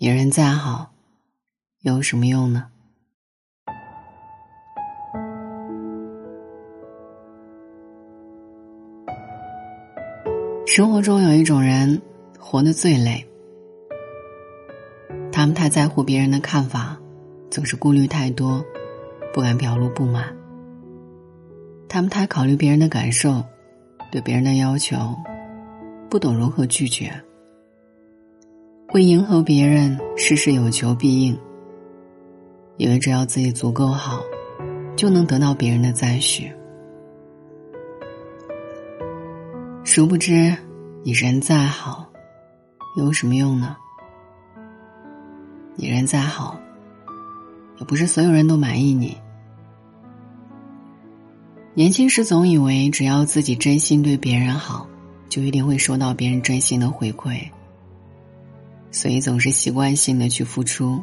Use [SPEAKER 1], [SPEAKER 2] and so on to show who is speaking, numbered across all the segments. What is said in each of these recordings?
[SPEAKER 1] 你人再好，有什么用呢？生活中有一种人，活得最累。他们太在乎别人的看法，总是顾虑太多，不敢表露不满。他们太考虑别人的感受，对别人的要求，不懂如何拒绝。会迎合别人，事事有求必应。以为只要自己足够好，就能得到别人的赞许。殊不知，你人再好，有什么用呢？你人再好，也不是所有人都满意你。年轻时总以为，只要自己真心对别人好，就一定会收到别人真心的回馈。所以总是习惯性的去付出，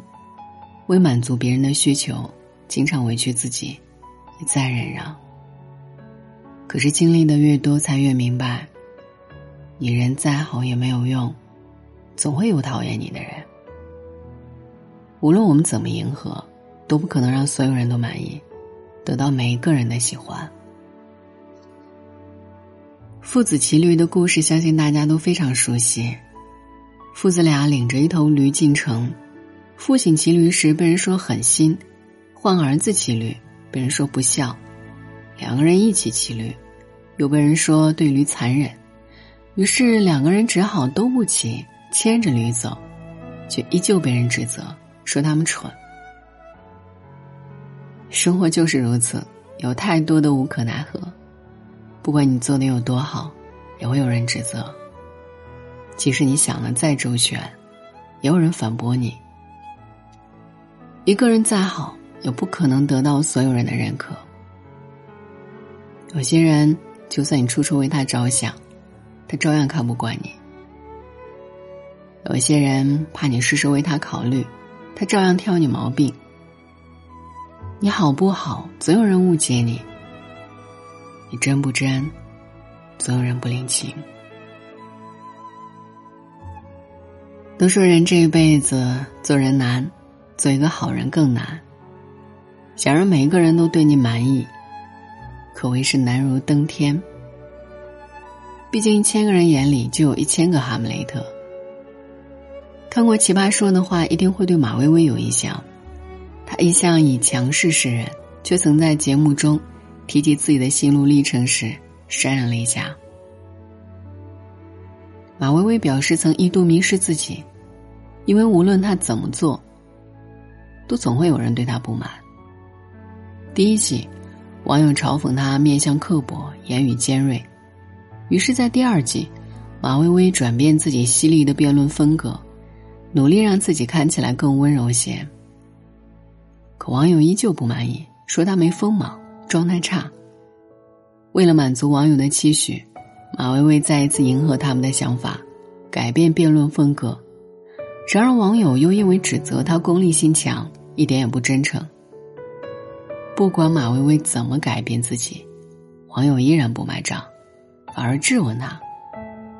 [SPEAKER 1] 为满足别人的需求，经常委屈自己，一再忍让。可是经历的越多，才越明白，你人再好也没有用，总会有讨厌你的人。无论我们怎么迎合，都不可能让所有人都满意，得到每一个人的喜欢。父子骑驴的故事，相信大家都非常熟悉。父子俩领着一头驴进城，父亲骑驴时被人说狠心，换儿子骑驴被人说不孝，两个人一起骑驴，又被人说对驴残忍，于是两个人只好都不骑，牵着驴走，却依旧被人指责说他们蠢。生活就是如此，有太多的无可奈何，不管你做的有多好，也会有人指责。即使你想的再周全，也有人反驳你。一个人再好，也不可能得到所有人的认可。有些人，就算你处处为他着想，他照样看不惯你；有些人怕你事事为他考虑，他照样挑你毛病。你好不好，总有人误解你；你真不真，总有人不领情。都说人这一辈子做人难，做一个好人更难。想让每一个人都对你满意，可谓是难如登天。毕竟一千个人眼里就有一千个哈姆雷特。看过《奇葩说》的话，一定会对马薇薇有印象。她一向以强势示人，却曾在节目中提及自己的心路历程时，潸然泪下。马薇薇表示，曾一度迷失自己，因为无论她怎么做，都总会有人对她不满。第一季，网友嘲讽她面相刻薄、言语尖锐，于是，在第二季，马薇薇转变自己犀利的辩论风格，努力让自己看起来更温柔些。可网友依旧不满意，说她没锋芒，状态差。为了满足网友的期许。马薇薇再一次迎合他们的想法，改变辩论风格。然而网友又因为指责他功利心强，一点也不真诚。不管马薇薇怎么改变自己，网友依然不买账，反而质问他：“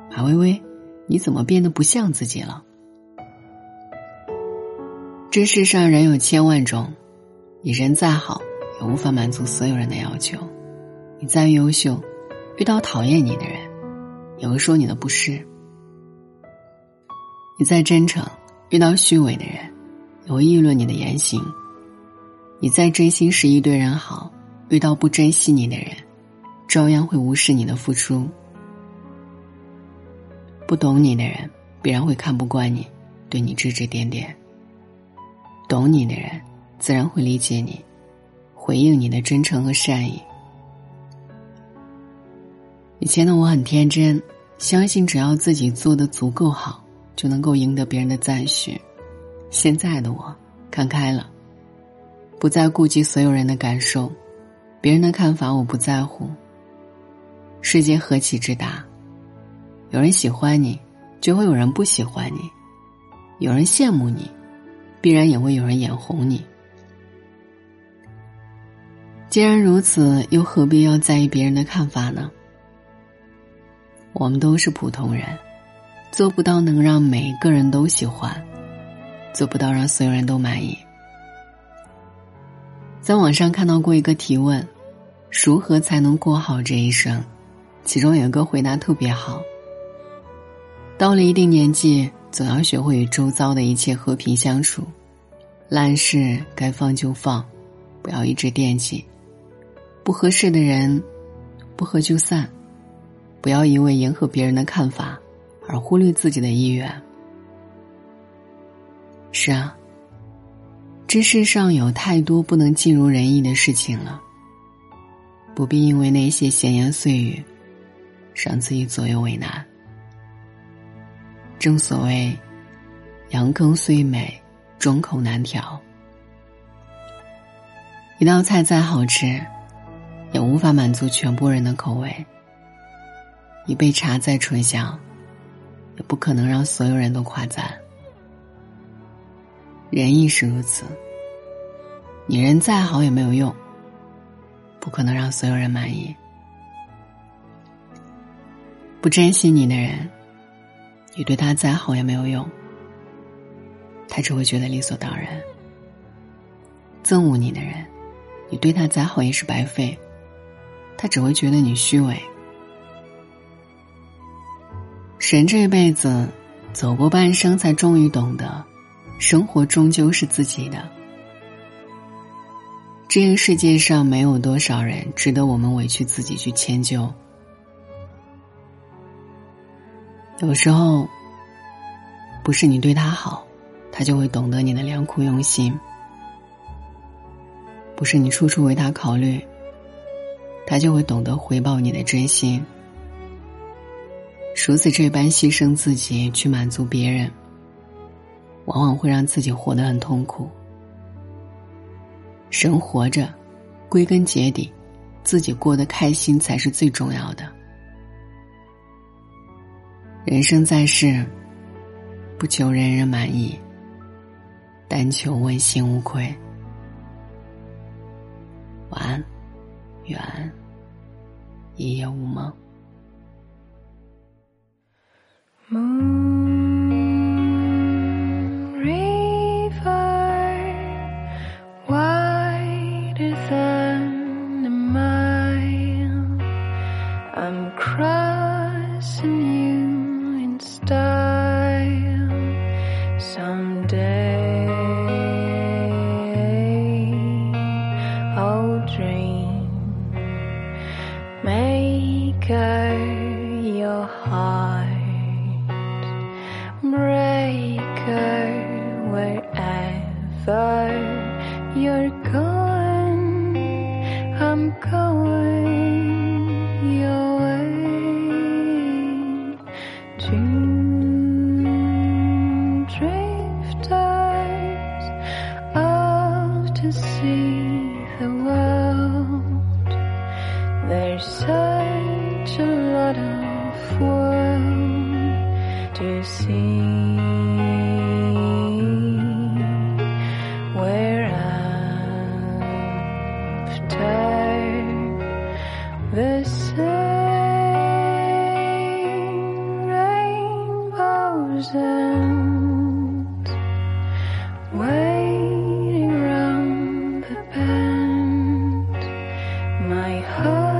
[SPEAKER 1] 马薇薇，你怎么变得不像自己了？”这世上人有千万种，你人再好，也无法满足所有人的要求。你再优秀。遇到讨厌你的人，也会说你的不是；你再真诚，遇到虚伪的人，也会议论你的言行；你再真心实意对人好，遇到不珍惜你的人，照样会无视你的付出。不懂你的人，必然会看不惯你，对你指指点点；懂你的人，自然会理解你，回应你的真诚和善意。以前的我很天真，相信只要自己做的足够好，就能够赢得别人的赞许。现在的我看开了，不再顾及所有人的感受，别人的看法我不在乎。世界何其之大，有人喜欢你，就会有人不喜欢你；有人羡慕你，必然也会有人眼红你。既然如此，又何必要在意别人的看法呢？我们都是普通人，做不到能让每个人都喜欢，做不到让所有人都满意。在网上看到过一个提问：如何才能过好这一生？其中有一个回答特别好：到了一定年纪，总要学会与周遭的一切和平相处，烂事该放就放，不要一直惦记；不合适的人，不合就散，不要因为迎合别人的看法，而忽略自己的意愿。是啊。这世上有太多不能尽如人意的事情了，不必因为那些闲言碎语，让自己左右为难。正所谓，羊羹虽美，众口难调。一道菜再好吃，也无法满足全部人的口味；一杯茶再醇香，也不可能让所有人都夸赞。人亦是如此。你人再好也没有用，不可能让所有人满意。不珍惜你的人，你对他再好也没有用，他只会觉得理所当然。憎恶你的人，你对他再好也是白费，他只会觉得你虚伪。人这辈子走过半生，才终于懂得。生活终究是自己的。这个世界上没有多少人值得我们委屈自己去迁就。有时候，不是你对他好，他就会懂得你的良苦用心；不是你处处为他考虑，他就会懂得回报你的真心。如此这般牺牲自己去满足别人。往往会让自己活得很痛苦。人活着，归根结底，自己过得开心才是最重要的。人生在世，不求人人满意，但求问心无愧。晚安，愿一夜无梦。
[SPEAKER 2] crossing you in style. to see. my heart.